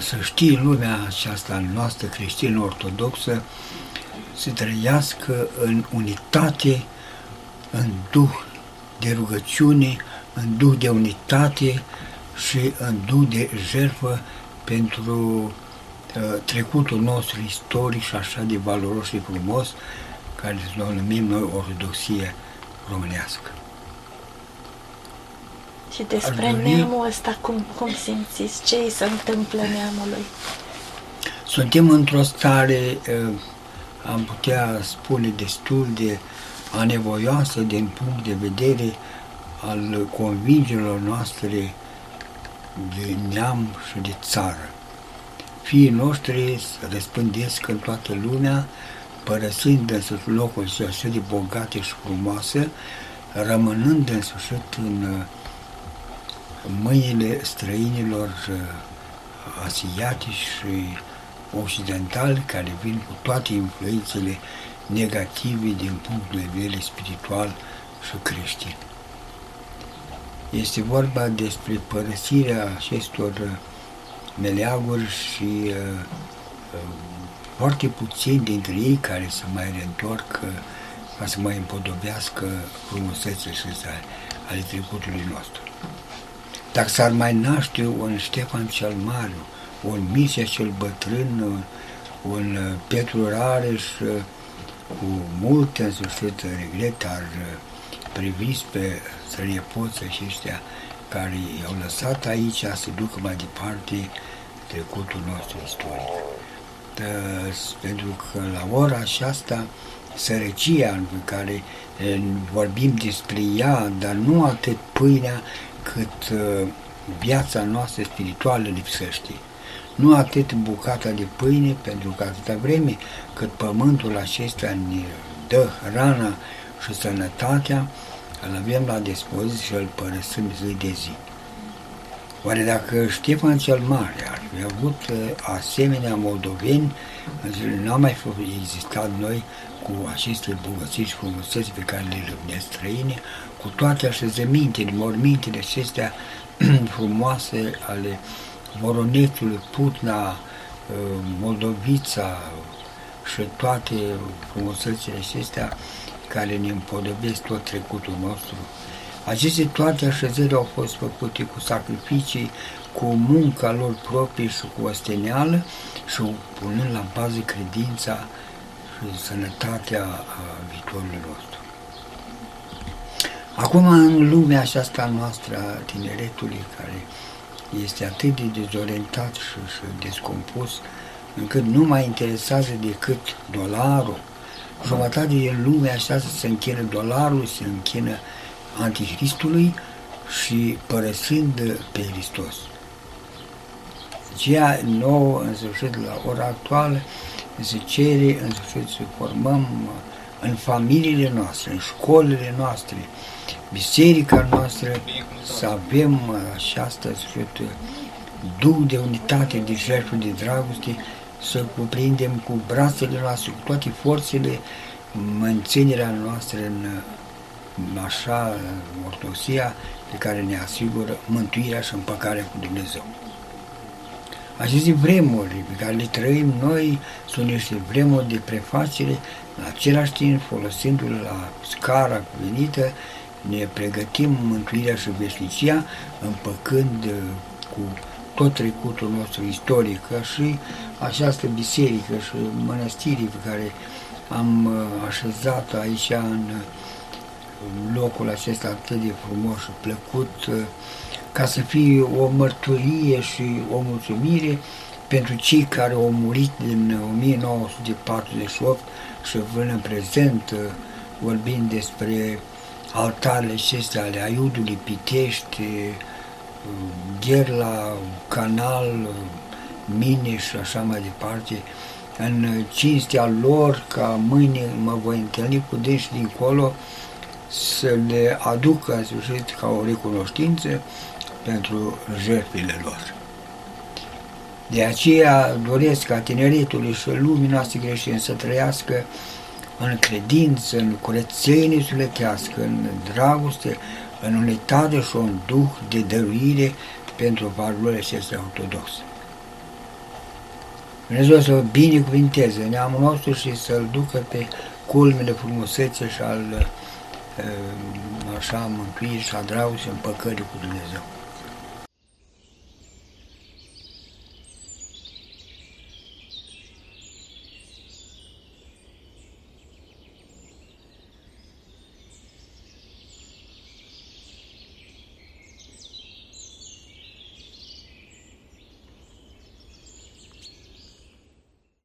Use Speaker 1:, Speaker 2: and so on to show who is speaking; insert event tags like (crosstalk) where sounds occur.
Speaker 1: să știe lumea aceasta noastră creștină-ortodoxă să trăiască în unitate, în duh de rugăciune, în duh de unitate și în duh de jertfă pentru uh, trecutul nostru istoric și așa de valoros și frumos, care o numim noi ortodoxie românească.
Speaker 2: Și despre dori... neamul ăsta, cum, cum simțiți? Ce îi se întâmplă neamului?
Speaker 1: Suntem într-o stare, uh, am putea spune, destul de anevoioasă din punct de vedere al convingerilor noastre de neam și de țară. Fiii noștri se răspândesc în toată lumea, părăsind în sfârșit locul și așa de bogate și frumoase, rămânând în sfârșit în mâinile străinilor uh, asiatici și occidentali care vin cu toate influențele negative din punct de vedere spiritual și creștin. Este vorba despre părăsirea acestor uh, meleaguri și uh, uh, foarte puțini dintre ei care se mai reîntorc uh, ca să mai împodobească frumusețele și ale trecutului nostru. Dacă s-ar mai naște un Ștefan cel Mare, un Misia cel Bătrân, un uh, Petru Rareș, uh, cu multe, în sfârșit, regret, ar previs pe străiepoții aceștia care i-au lăsat aici să ducă mai departe trecutul nostru istoric. De, pentru că la ora aceasta, sărăcia în care vorbim despre ea, dar nu atât pâinea, cât viața noastră spirituală lipsește. Nu atât bucata de pâine, pentru că atâta vreme cât pământul acesta ne dă hrana și sănătatea, îl avem la dispoziție și îl părăsim zi de zi. Oare dacă Ștefan cel Mare ar fi avut uh, asemenea moldoveni, nu am mai existat noi cu aceste bogății și frumuseți pe care le răbnesc străine, cu toate așezămintele, mormintele acestea (clears throat) frumoase ale Voronețului, Putna, uh, Moldovița și toate frumusețile acestea, care ne împodobesc tot trecutul nostru. Aceste toate așezări au fost făcute cu sacrificii, cu munca lor proprie și cu osteneală și punând la bază credința și sănătatea viitorului nostru. Acum, în lumea aceasta noastră a tineretului, care este atât de dezorientat și, și descompus, încât nu mai interesează decât dolarul, jumătate din lumea asta se închină dolarul, se închină antichristului și părăsind pe Hristos. Ceea nou, în sfârșit, la ora actuală, se cere, în sfârșit, să formăm în familiile noastre, în școlile noastre, biserica noastră, să avem această, sfârșit, duh de unitate, de jertfă, de dragoste, să cuprindem cu brațele noastre, cu toate forțele, menținerea noastră în așa ortodoxia pe care ne asigură mântuirea și împăcarea cu Dumnezeu. Aceste vremuri pe care le trăim noi sunt niște vremuri de prefacere, în același timp folosindu-le la scara cuvenită, ne pregătim mântuirea și veșnicia, împăcând cu tot trecutul nostru istoric, ca și această biserică și mănăstirii pe care am uh, așezat aici în locul acesta atât de frumos și plăcut, uh, ca să fie o mărturie și o mulțumire pentru cei care au murit din 1948 și vin în prezent, uh, vorbind despre altarele acestea ale Aiudului Pitești, Gherla, Canal, Mine și așa mai departe, în cinstea lor, ca mâine mă voi întâlni cu dânsi dincolo, să le aduc în sfârșit ca o recunoștință pentru jertfile lor. De aceea doresc ca tineretul și lumii noastre creștine să trăiască în credință, în curățenie sufletească, în dragoste, în unitate și un duh de dăruire pentru valorile acestea ortodoxe. Dumnezeu să binecuvinteze neamul nostru și să-l ducă pe culmele frumusețe și al uh, așa mântuirii și a dragostei împăcării cu Dumnezeu.